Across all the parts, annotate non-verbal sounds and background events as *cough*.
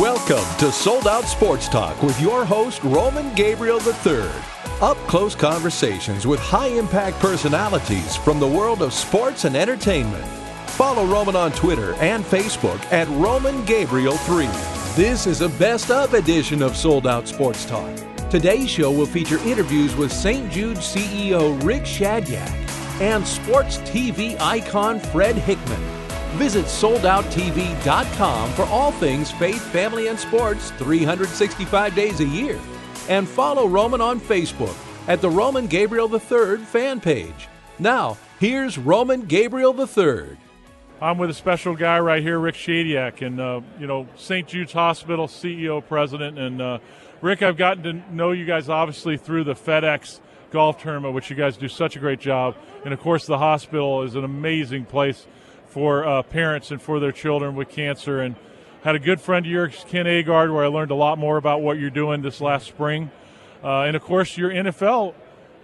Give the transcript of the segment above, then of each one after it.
Welcome to Sold Out Sports Talk with your host, Roman Gabriel III. Up close conversations with high impact personalities from the world of sports and entertainment. Follow Roman on Twitter and Facebook at Roman Gabriel 3. This is a best of edition of Sold Out Sports Talk. Today's show will feature interviews with St. Jude CEO Rick Shadyac and sports TV icon Fred Hickman. Visit soldouttv.com for all things faith, family, and sports 365 days a year. And follow Roman on Facebook at the Roman Gabriel III fan page. Now, here's Roman Gabriel III. I'm with a special guy right here, Rick Shadyac, and uh, you know St. Jude's Hospital CEO, president, and uh, Rick. I've gotten to know you guys obviously through the FedEx golf tournament, which you guys do such a great job, and of course the hospital is an amazing place for uh, parents and for their children with cancer. And had a good friend of yours, Ken Agard, where I learned a lot more about what you're doing this last spring. Uh, and of course, your NFL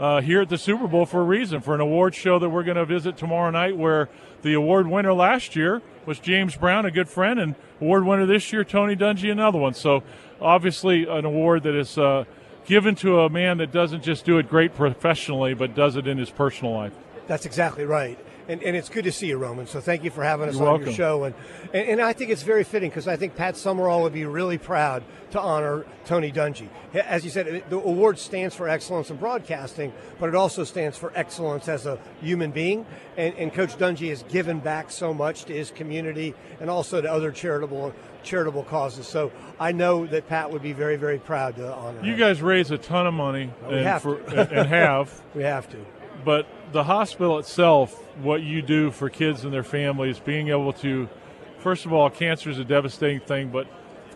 uh, here at the Super Bowl for a reason, for an award show that we're going to visit tomorrow night, where the award winner last year was James Brown, a good friend, and award winner this year, Tony Dungy, another one. So, obviously, an award that is uh, given to a man that doesn't just do it great professionally, but does it in his personal life. That's exactly right and, and it's good to see you, Roman. So thank you for having us You're on welcome. your show. And, and, and I think it's very fitting because I think Pat Summerall would be really proud to honor Tony Dungy. As you said, the award stands for excellence in broadcasting, but it also stands for excellence as a human being. And, and Coach Dungy has given back so much to his community and also to other charitable charitable causes. So I know that Pat would be very, very proud to honor. You him. guys raise a ton of money We and, have for, and have, *laughs* we have to. but the hospital itself, what you do for kids and their families, being able to, first of all, cancer is a devastating thing, but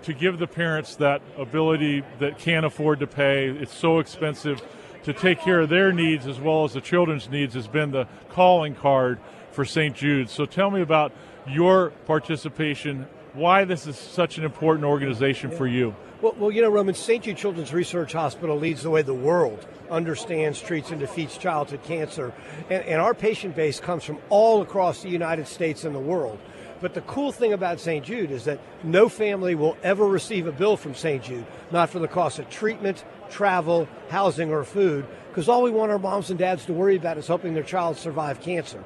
to give the parents that ability that can't afford to pay, it's so expensive to take care of their needs as well as the children's needs has been the calling card for St. Jude. So tell me about your participation, why this is such an important organization for you. Well, well, you know, Roman, St. Jude Children's Research Hospital leads the way the world understands, treats, and defeats childhood cancer. And, and our patient base comes from all across the United States and the world. But the cool thing about St. Jude is that no family will ever receive a bill from St. Jude, not for the cost of treatment, travel, housing, or food, because all we want our moms and dads to worry about is helping their child survive cancer.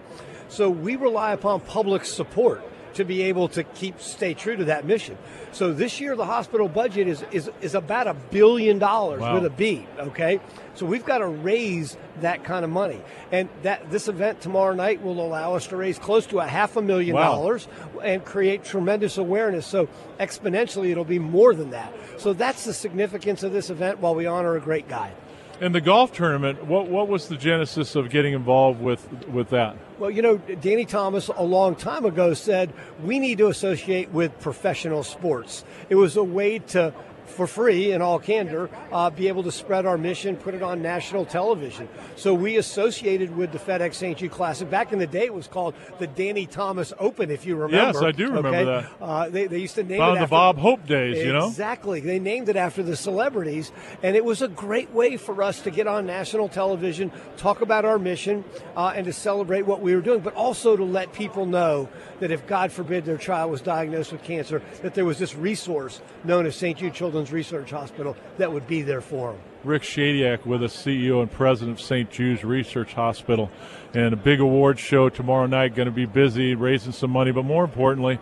So we rely upon public support to be able to keep stay true to that mission. So this year the hospital budget is is, is about a billion dollars Wow. with a B. Okay, so we've got to raise that kind of money, and that this event tomorrow night will allow us to raise close to a half a million Wow. dollars and create tremendous awareness. So exponentially, it'll be more than that. So that's the significance of this event. While we honor a great guy. In the golf tournament, what what was the genesis of getting involved with with that? Well, you know, Danny Thomas a long time ago said we need to associate with professional sports. It was a way to, for free, in all candor, uh, be able to spread our mission, put it on national television. So we associated with the FedEx St. Jude Classic. Back in the day, it was called the Danny Thomas Open, if you remember. Yes, I do remember okay? that. Uh, they, they used to name Found it the Bob Hope days, you know. Exactly. They named it after the celebrities, and it was a great way for us to get on national television, talk about our mission, uh, and to celebrate what we were doing, but also to let people know that if God forbid their child was diagnosed with cancer, that there was this resource known as St. Jude Children's Research Hospital that would be there for them. Rick Shadyac with us, CEO and president of St. Jude's Research Hospital, and a big award show tomorrow night. Going to be busy raising some money, but more importantly,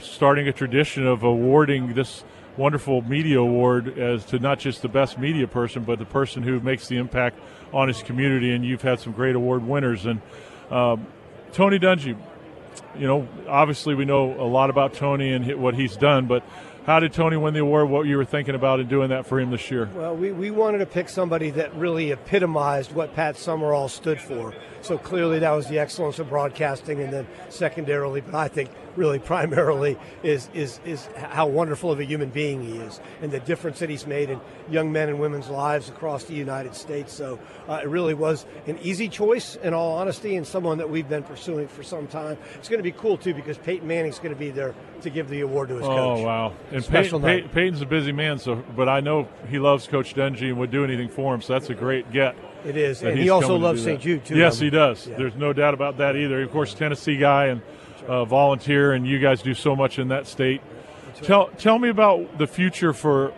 starting a tradition of awarding this wonderful media award as to not just the best media person, but the person who makes the impact on his community. And you've had some great award winners. And um, Tony Dungy, you know, obviously we know a lot about Tony and what he's done, but how did Tony win the award? What you were thinking about in doing that for him this year? Well, we, we wanted to pick somebody that really epitomized what Pat Summerall stood for. So clearly that was the excellence of broadcasting, and then secondarily, but I think really primarily is, is, is how wonderful of a human being he is and the difference that he's made in young men and women's lives across the United States. So uh, it really was an easy choice, in all honesty, and someone that we've been pursuing for some time. It's going to be cool, too, because Peyton Manning's going to be there to give the award to his oh, coach. Oh wow. And Special Peyton, night. Pey- Peyton's a busy man, so but I know he loves Coach Dungy and would do anything for him, so that's a great get. It is. And he also loves St. Jude, too. Yes, Roman. he does. Yeah. There's no doubt about that either. Of course, Tennessee guy and uh, volunteer, and you guys do so much in that state. to tell. Tell me about the future for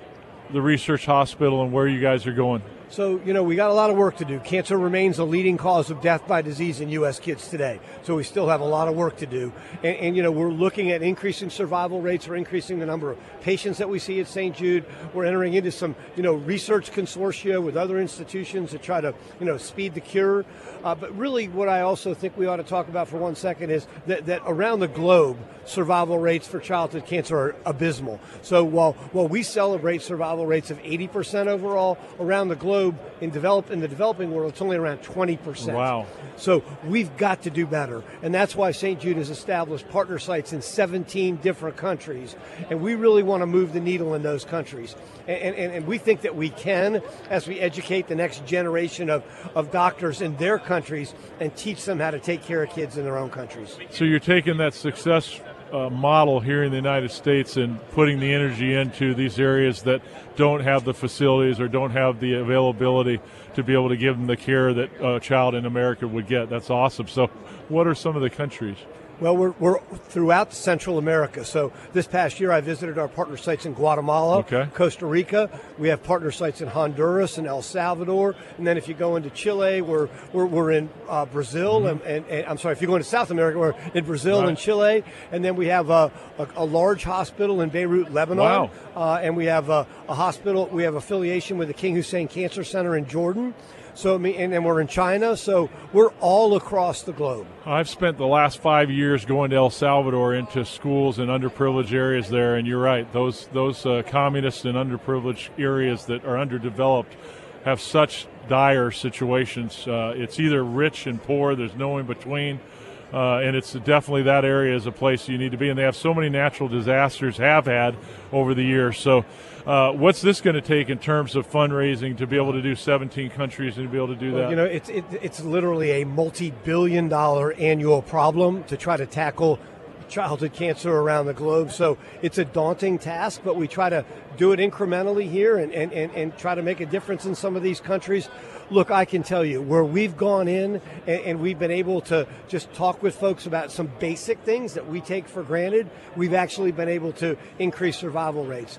the research hospital and where you guys are going. So, you know, we got a lot of work to do. Cancer remains the leading cause of death by disease in U.S. kids today. So we still have a lot of work to do. And, and, you know, we're looking at increasing survival rates. We're increasing the number of patients that we see at St. Jude. We're entering into some, you know, research consortia with other institutions to try to, you know, speed the cure. Uh, but really, what I also think we ought to talk about for one second is that, that around the globe, survival rates for childhood cancer are abysmal. So while, while we celebrate survival rates of 80% overall, around the globe, in develop in the developing world, it's only around 20%. Wow. So we've got to do better. And that's why St. Jude has established partner sites in 17 different countries. And we really want to move the needle in those countries. And, and, and we think that we can as we educate the next generation of, of doctors in their countries and teach them how to take care of kids in their own countries. So you're taking that success uh, model here in the United States and putting the energy into these areas that don't have the facilities or don't have the availability to be able to give them the care that a child in America would get. That's awesome. So, what are some of the countries? Well, we're, we're throughout Central America. So this past year, I visited our partner sites in Guatemala, okay. Costa Rica. We have partner sites in Honduras and El Salvador. And then if you go into Chile, we're, we're, we're in uh, Brazil. Mm-hmm. And, and, and, I'm sorry, if you go into South America, we're in Brazil right. and Chile. And then we have a, a, a large hospital in Beirut, Lebanon. Wow. Uh, and we have a, a hospital, we have affiliation with the King Hussein Cancer Center in Jordan. So, and, and we're in China, so we're all across the globe. I've spent the last five years going to El Salvador into schools in underprivileged areas there, and you're right; those those uh, communist and underprivileged areas that are underdeveloped have such dire situations. Uh, it's either rich and poor; there's no in between. Uh, and it's definitely that area is a place you need to be. And they have so many natural disasters, have had over the years. So, uh, what's this going to take in terms of fundraising to be able to do 17 countries and to be able to do well, that? You know, it's it, it's literally a multi-billion-dollar annual problem to try to tackle childhood cancer around the globe. So it's a daunting task, but we try to do it incrementally here and, and, and, and try to make a difference in some of these countries. Look, I can tell you where we've gone in and, and, we've been able to just talk with folks about some basic things that we take for granted, we've actually been able to increase survival rates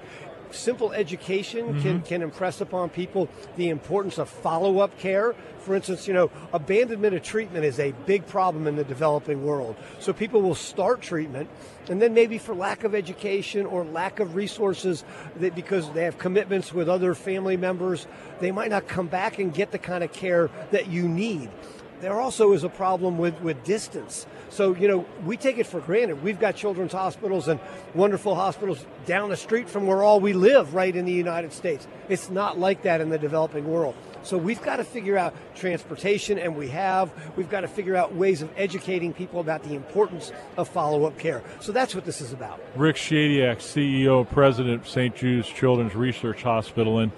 simple education mm-hmm. can, can impress upon people the importance of follow-up care. For instance, you know, abandonment of treatment is a big problem in the developing world. So people will start treatment and then maybe for lack of education or lack of resources that because they have commitments with other family members, they might not come back and get the kind of care that you need. There also is a problem with, with distance. So, you know, we take it for granted. We've got children's hospitals and wonderful hospitals down the street from where all we live, right in the United States. It's not like that in the developing world. So we've got to figure out transportation, and we have. We've got to figure out ways of educating people about the importance of follow up care. So that's what this is about. Rick Shadyac, CEO, President of St. Jude's Children's Research Hospital. And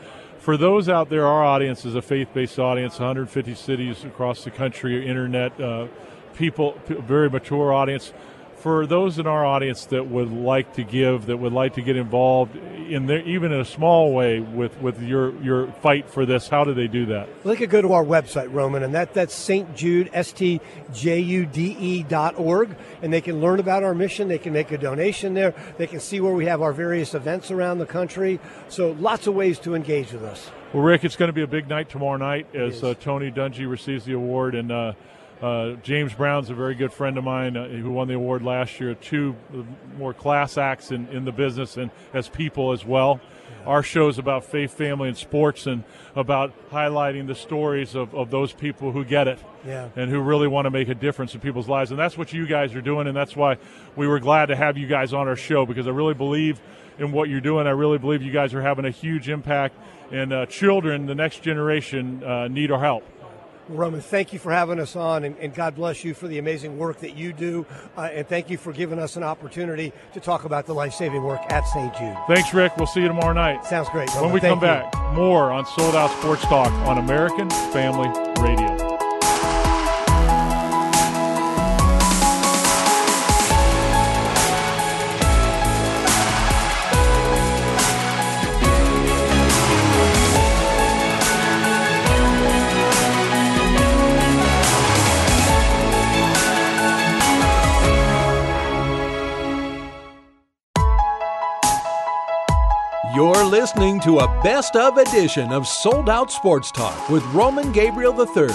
for those out there, our audience is a faith based audience, 150 cities across the country, internet. Uh, people, very mature audience. For those in our audience that would like to give, that would like to get involved in there, even in a small way with, with your, your fight for this, how do they do that? Well, they could go to our website, Roman, and that, that's St. Jude, S-T-J-U-D-E dot org, and they can learn about our mission. They can make a donation there. They can see where we have our various events around the country. So lots of ways to engage with us. Well, Rick, it's going to be a big night tomorrow night as uh, Tony Dungy receives the award, and uh, uh, James Brown's a very good friend of mine uh, who won the award last year. Two more class acts in, in the business and as people as well. Our show is about faith, family, and sports, and about highlighting the stories of, of those people who get it yeah. and who really want to make a difference in people's lives. And that's what you guys are doing, and that's why we were glad to have you guys on our show because I really believe in what you're doing. I really believe you guys are having a huge impact, and uh, children, the next generation, uh, need our help. Roman, thank you for having us on, and, and, God bless you for the amazing work that you do. Uh, and thank you for giving us an opportunity to talk about the life saving work at St. Jude. Thanks, Rick. We'll see you tomorrow night. Sounds great. Roman. When we thank come you. back, more on Sold Out Sports Talk on American Family Radio. Listening to a best of edition of Sold Out Sports Talk with Roman Gabriel III.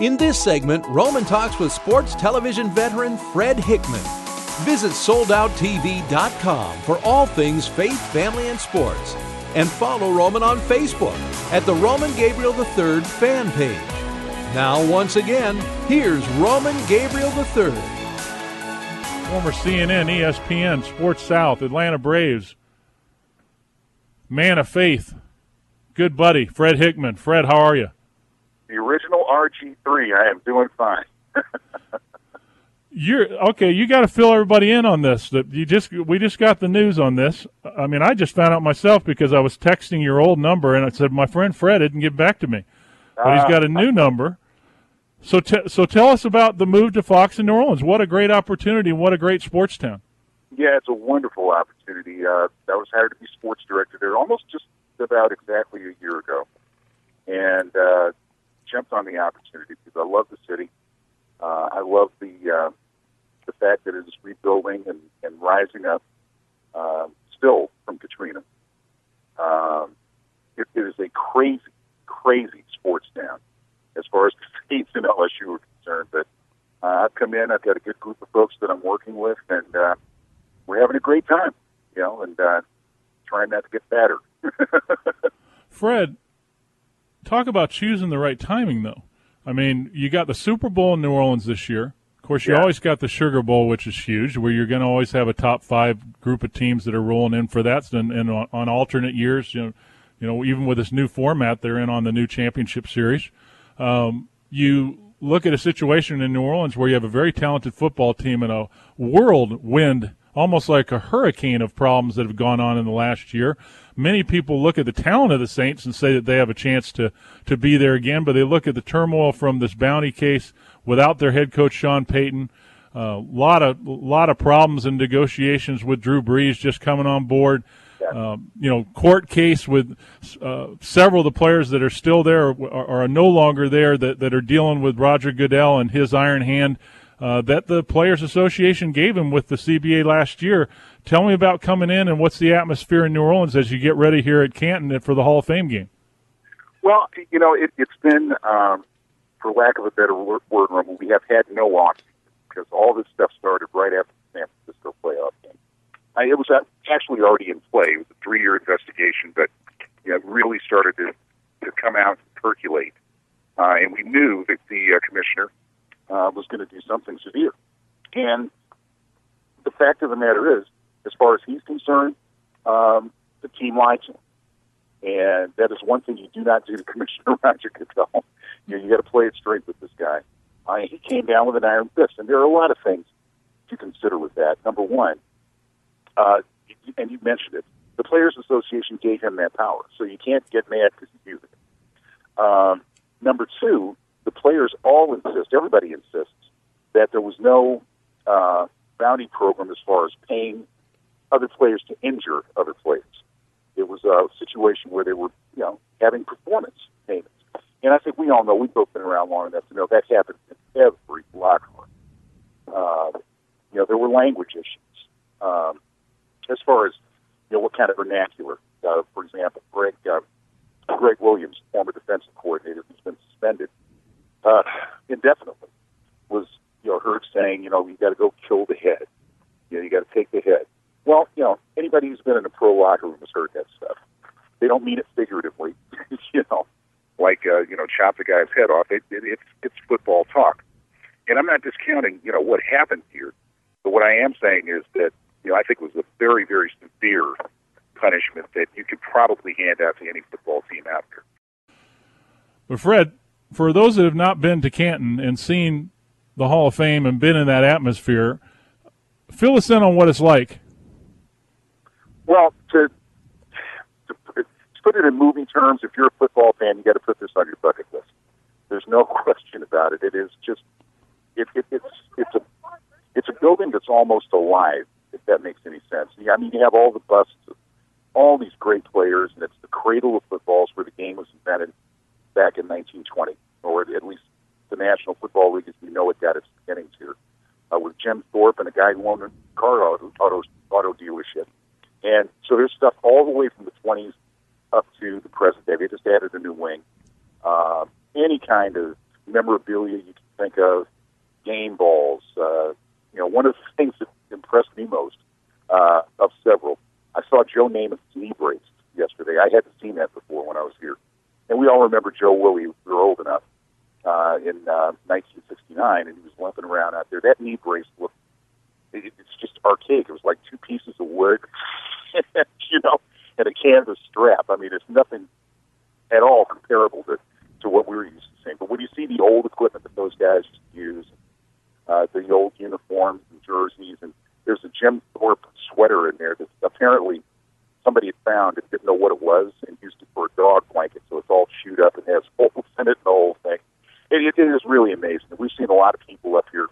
In this segment, Roman talks with sports television veteran Fred Hickman. Visit soldouttv.com for all things faith, family, and sports. And follow Roman on Facebook at the Roman Gabriel III fan page. Now, once again, here's Roman Gabriel III. Former CNN, ESPN, Sports South, Atlanta Braves, man of faith, good buddy, Fred Hickman. Fred, how are you? The original RG3. I am doing fine. *laughs* You're okay. You got to fill everybody in on this. That you just we just got the news on this. I mean, I just found out myself because I was texting your old number and I said my friend Fred didn't get back to me, but he's ah. got a new number. So, t- so tell us about the move to Fox in New Orleans. What a great opportunity! And what a great sports town. Yeah, it's a wonderful opportunity. Uh, I was hired to be sports director there almost just about exactly a year ago, and uh, jumped on the opportunity because I love the city. Uh, I love the uh, the fact that it is rebuilding and, and rising up uh, still from Katrina. Um, it, it is a crazy, crazy sports town as far as *laughs* the Saints and LSU are concerned. But uh, I've come in, I've got a good group of folks that I'm working with, and uh, we're having a great time, you know, and uh, trying not to get fatter. *laughs* Fred, talk about choosing the right timing, though. I mean, you got the Super Bowl in New Orleans this year. Of course, you Yeah. always got the Sugar Bowl, which is huge, where you're going to always have a top five group of teams that are rolling in for that. And, and on, on alternate years, you know, you know, even with this new format, they're in on the new championship series. Um, you look at a situation in New Orleans where you have a very talented football team and a whirlwind, almost like a hurricane of problems that have gone on in the last year. Many people look at the talent of the Saints and say that they have a chance to, to be there again, but they look at the turmoil from this bounty case without their head coach Sean Payton. A uh, lot of lot of problems and negotiations with Drew Brees just coming on board. Um, you know, court case with uh, several of the players that are still there or are no longer there that, that are dealing with Roger Goodell and his iron hand uh, that the Players Association gave him with the CBA last year. Tell me about coming in and what's the atmosphere in New Orleans as you get ready here at Canton for the Hall of Fame game. Well, you know, it, it's been, um, for lack of a better word, word Rumble, we have had no off because all this stuff started right after the San Francisco playoff game. I, it was actually already in play. It was a three-year investigation, but you know, it really started to, to come out and percolate. Uh, and we knew that the uh, commissioner uh, was going to do something severe. And the fact of the matter is, as far as he's concerned, um, the team to him. And that is one thing you do not do to *laughs* Commissioner Roger Goodell. You know, you got to play it straight with this guy. Uh, he came down with an iron fist, and there are a lot of things to consider with that. Number one, uh, and you mentioned it, the Players Association gave him that power, so you can't get mad because he used it. Um, number two, the players all insist, everybody insists, that there was no uh, bounty program as far as paying other players to injure other players. It was a situation where they were, you know, having performance payments. And I think we all know, we've both been around long enough to know that happens in every locker room. Uh, you know, there were language issues. Um, as far as, you know, what kind of vernacular. Uh, for example, Greg, uh, Gregg Williams, former defensive coordinator who's been suspended uh, indefinitely, was, you know, heard saying, you know, you got to go kill the head. You know, you got to take the head. Well, you know, anybody who's been in a pro locker room has heard that stuff. They don't mean it figuratively, *laughs* you know, like uh, you know, chop the guy's head off. It, it, it's it's football talk, and I'm not discounting you know what happened here, but what I am saying is that you know I think it was a very very severe punishment that you could probably hand out to any football team out there. But Fred, for those that have not been to Canton and seen the Hall of Fame and been in that atmosphere, fill us in on what it's like. Well, to, to, put it in movie terms, if you're a football fan, you got to put this on your bucket list. There's no *laughs* question about it. It is just it, it, it's it's a it's a building that's almost alive. If that makes any sense. I mean, you have all the busts of all these great players, and it's the cradle of football. Where the game was invented back in 1920, or at least the National Football League as we know it got its beginnings here, uh, with Jim Thorpe and a guy who owned a car auto, auto, auto dealership. And so there's stuff all the way from the 20s up to the present day. They just added a new wing. Uh, any kind of memorabilia you can think of, game balls. Uh, you know, one of the *laughs* things that impressed me most uh, of several, I saw Joe Namath's knee brace yesterday. I hadn't seen that before when I was here and we all remember Joe Willie. We were old enough uh, in uh, 1969, and he was limping around out there. That knee brace looked. It, it's just archaic. It was like two pieces of wood, *laughs* you know, and a canvas strap. I mean, it's nothing at all comparable to to what we were used to seeing. But when you see the old equipment that those guys use, uh, the old uniforms and jerseys, and there's a Jim Thorpe sweater in there that apparently somebody had found and didn't know what it was and used it for a dog blanket, so it's all chewed up and has *laughs* holes in it and the whole thing. It, it, it is really amazing. We've seen a lot of people up here,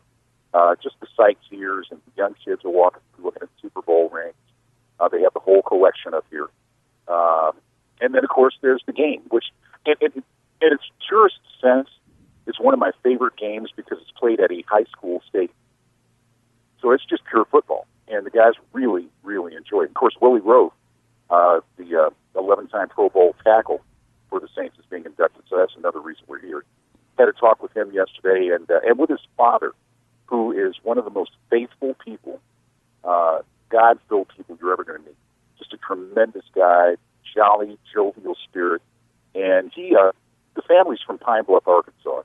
uh, just the sightseers and young kids are walking through looking at Super Bowl rings. Uh, they have the whole collection up here. Um, and then, of course, there's the game, which it, it, in its purest sense, is one of my favorite games because it's played at a high school stadium. So it's just pure football, and the guys really, really enjoy it. Of course, Willie Roaf, uh, the uh, 11-time Pro Bowl tackle for the Saints, is being inducted. So that's another reason we're here. Had a talk with him yesterday, and uh, and with his father, who is one of the most faithful people, uh, God-filled people you're ever going to meet. Just a tremendous guy, jolly, jovial spirit, and he uh, the family's from Pine Bluff, Arkansas,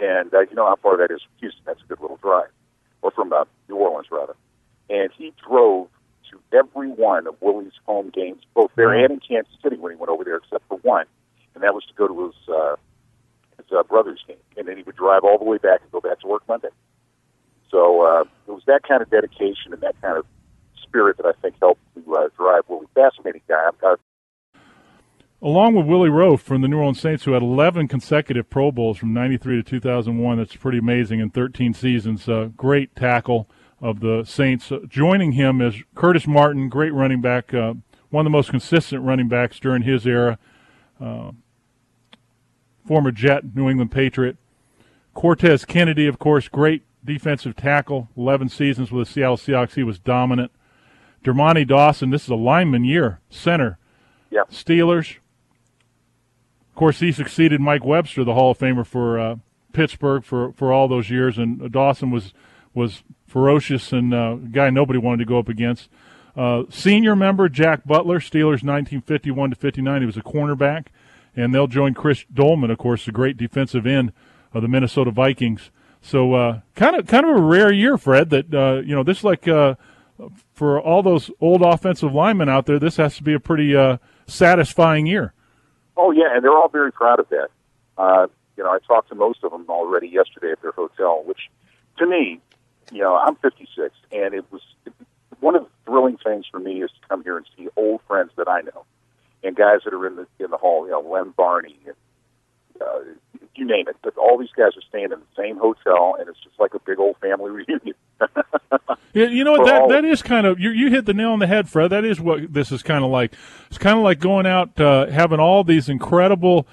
and uh, you know how far that is from Houston. That's a good little drive, or from uh, New Orleans rather. And he drove every one of Willie's home games, both there and in Kansas City when he went over there, except for one, and that was to go to his uh, his uh, brother's game. And then he would drive all the way back and go back to work Monday. So uh, it was that kind of dedication and that kind of spirit that I think helped to uh, drive Willie. Fascinating guy. I'm, uh, along with Willie Roaf from the New Orleans Saints, who had 11 consecutive Pro Bowls from 93 to 2001. That's pretty amazing in 13 seasons. Uh, great tackle of the Saints. Uh, joining him is Curtis Martin, great running back, uh, one of the most consistent running backs during his era. Uh, former Jet, New England Patriot. Cortez Kennedy, of course, great defensive tackle, 11 seasons with the Seattle Seahawks. He was dominant. Dermontti Dawson, this is a lineman year, center. Yep. Steelers, of course, he succeeded Mike Webster, the Hall of Famer for uh, Pittsburgh, for, for all those years, and Dawson was was ferocious and uh, guy nobody wanted to go up against. Uh, senior member Jack Butler, Steelers 1951 to 59. He was a cornerback, and they'll join Chris Doleman, of course, the great defensive end of the Minnesota Vikings. So kind of kind of a rare year, Fred. That uh, you know this like uh, for all those old offensive linemen out there, this has to be a pretty uh, satisfying year. Oh yeah, and they're all very proud of that. Uh, you know, I talked to most of them already yesterday at their hotel, which to me, you know, I'm 56, and it was one of the thrilling things for me is to come here and see old friends that I know, and guys that are in the in the hall. You know, Lem Barney, and uh, you name it. But all these guys are staying in the same hotel, and it's just like a big old family *laughs* reunion. yeah, you know what? That that is kind of you. You hit the nail on the head, Fred. That is what this is kind of like. It's kind of like going out, uh, having all these incredible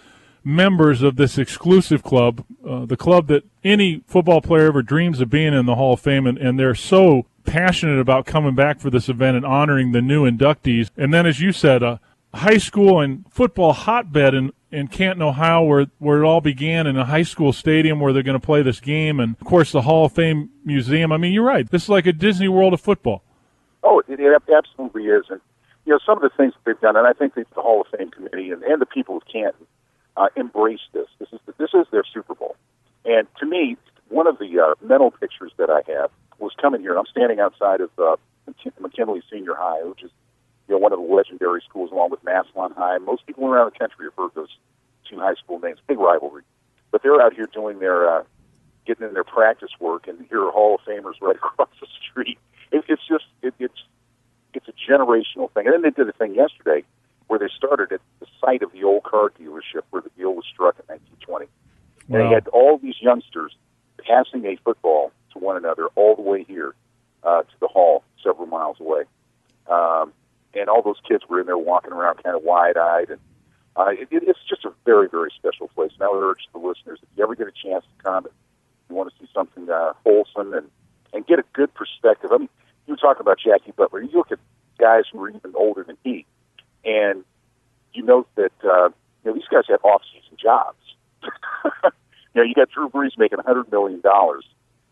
members of this exclusive club, uh, the club that any football player ever dreams of being in the Hall of Fame, and, and they're so passionate about coming back for this event and honoring the new inductees. And then, as you said, a high school and football hotbed in in Canton, Ohio, where where it all began in a high school stadium where they're going to play this game, and of course the Hall of Fame Museum. I mean, you're right. This is like a Disney World of football. Oh, it, it absolutely is, and you know some of the things that they've done, and I think the Hall of Fame committee and, and the people of Canton uh, embrace this. This is this is their Super Bowl, and to me, one of the uh, mental pictures that I have was coming here. I'm standing outside of uh, McKinley Senior High, which is you know, one of the legendary schools along with Massillon High. Most people around the country have heard those two high school names, big rivalry. But they're out here doing their, uh, getting in their practice work, and here are Hall of Famers right *laughs* across the street. It, it's just, it, it's, it's a generational thing. And then they did a thing yesterday where they started at the site of the old car dealership where the deal was struck in 1920. Wow. And they had all these youngsters passing a football to one another all the way here uh, to the hall, several miles away. Um, and all those kids were in there walking around kind of wide-eyed, and uh, it, it's just a very, very special place. And I would urge the listeners, if you ever get a chance to come, and you want to see something uh, wholesome and and get a good perspective. I mean, you were talking about Jackie Butler. You look at guys who are even older than he, and you note that uh, you know these guys have off-season jobs. *laughs* You know, you got Drew Brees making a hundred million dollars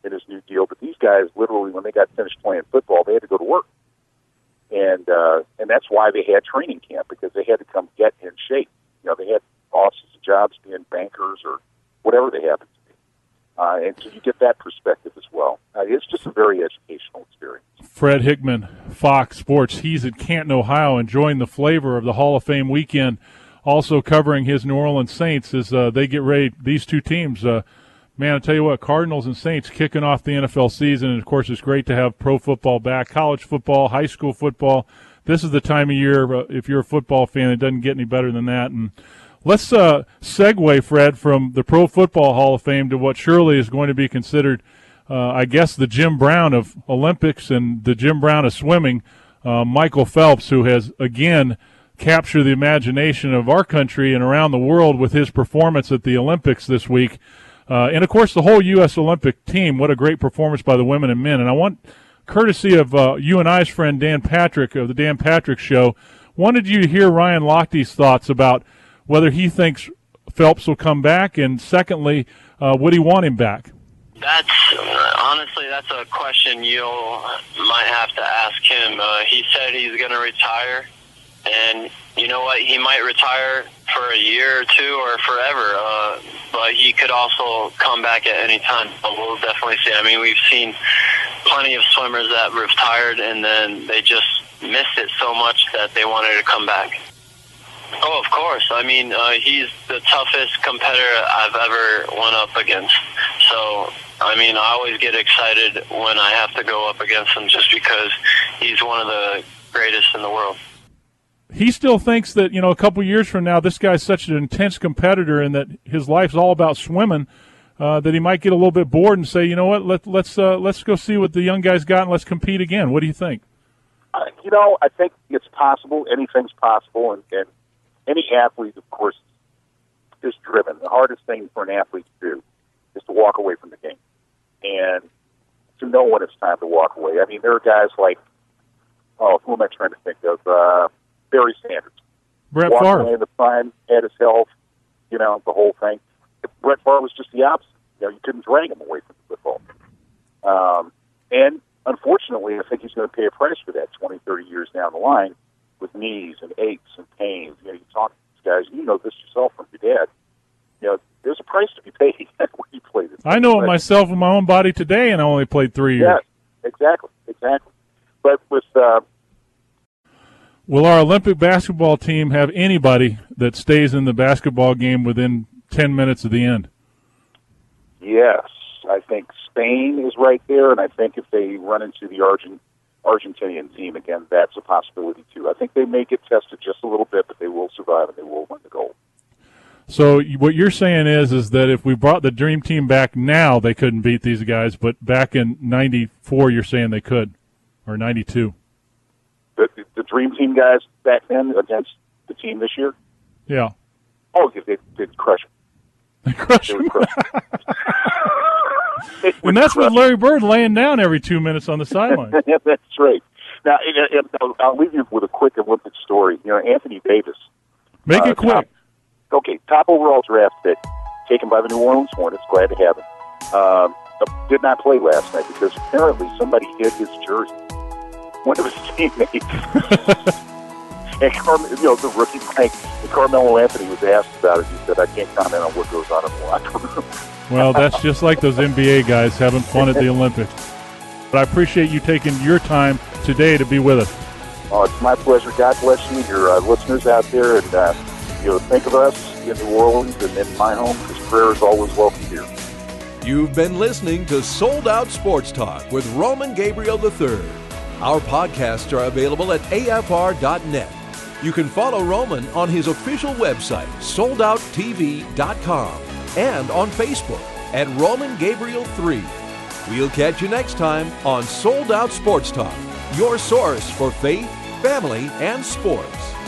in his new deal, but these guys literally, when they got finished playing football, they had to go to work, and uh, and that's why they had training camp because they had to come get in shape. You know, they had offices jobs being bankers or whatever they happen to be, uh, and so you get that perspective as well. Uh, it's just a very educational experience. Fred Hickman, Fox Sports. He's at Canton, Ohio, enjoying the flavor of the Hall of Fame weekend. Also covering his New Orleans Saints as uh, they get ready. These two teams, uh, man, I tell you what, Cardinals and Saints kicking off the NFL season. And of course, it's great to have pro football back, college football, high school football. This is the time of year, uh, if you're a football fan, it doesn't get any better than that. And let's uh, segue, Fred, from the Pro Football Hall of Fame to what surely is going to be considered – uh, I guess, the Jim Brown of Olympics and the Jim Brown of swimming, uh, Michael Phelps, who has again captured the imagination of our country and around the world with his performance at the Olympics this week. Uh, and of course, the whole U.S. Olympic team. What a great performance by the women and men. And I want, courtesy of uh, you and I's friend Dan Patrick of the Dan Patrick Show, wanted you to hear Ryan Lochte's thoughts about whether he thinks Phelps will come back, and secondly, uh, would he want him back? That's honestly, that's a question you might have to ask him. Uh, he said he's going to retire, and you know what? He might retire for a year or two or forever, uh, but he could also come back at any time. But we'll definitely see. I mean, we've seen plenty of swimmers that retired and then they just missed it so much that they wanted to come back. Oh, of course. I mean, uh, he's the toughest competitor I've ever went up against. So I mean, I always get excited when I have to go up against him just because he's one of the greatest in the world. He still thinks that, you know, a couple years from now, this guy's such an intense competitor and that his life's all about swimming. Uh, that he might get a little bit bored and say, you know what, let, let's uh, let's go see what the young guys got and let's compete again. What do you think? Uh, you know, I think it's possible. Anything's possible, and, and any athlete, of course, is driven. The hardest thing for an athlete to do is to walk away from the game and to know when it's time to walk away. I mean, there are guys like, oh, who am I trying to think of? Uh, Barry Sanders. Brett Walked Favre. away in the prime, had his health, you know, the whole thing. Brett Favre was just the opposite. You know, you couldn't drag him away from the football. Um, and unfortunately, I think he's going to pay a price for that 20, 30 years down the line with knees and aches and pains. You know, you talk to these guys, you know this yourself from your dad. You know, there's a price to be paid *laughs* when you play this. I know it myself in my own body today, and I only played three years. Yes, exactly, exactly. But with uh, Will our Olympic basketball team have anybody that stays in the basketball game within 10 minutes of the end? yes, I think Spain is right there, and I think if they run into the Argent Argentinian team again, that's a possibility too. I think they may get tested just a little bit, but they will survive and they will win the gold. So what you're saying is is that if we brought the dream team back now, they couldn't beat these guys, but back in '94, you're saying they could, or '92. The, the, the dream team guys back then against the team this year, Yeah, oh, they, they'd crush. They crushed They them. would crush 'em. *laughs* They would and that's with Larry Bird laying down every two minutes on the sideline. yeah, *laughs* that's right. Now, I'll- leave you with a quick Olympic story. You know, Anthony Davis. Make uh, it quick. Top, okay, top overall draft pick, taken by the New Orleans Hornets. Glad to have him. Um, uh, did not play last night because apparently somebody hid his jersey. One of his *laughs* teammates. And Carm- you know, the rookie playing. Carmelo Anthony was asked about it. He said, "I can't comment on what goes on in the locker room." *laughs* Well, that's just like those NBA guys having fun at the *laughs* Olympics. But I appreciate you taking your time today to be with us. Oh, it's my pleasure. God bless you, your uh, listeners out there, and uh, you know, think of us in New Orleans and in my home because prayer is always welcome here. You've been listening to Sold Out Sports Talk with Roman Gabriel III. Our podcasts are available at afr.net. You can follow Roman on his official website, soldouttv.com, and on Facebook at Roman Gabriel 3. We'll catch you next time on Sold Out Sports Talk, your source for faith, family, and sports.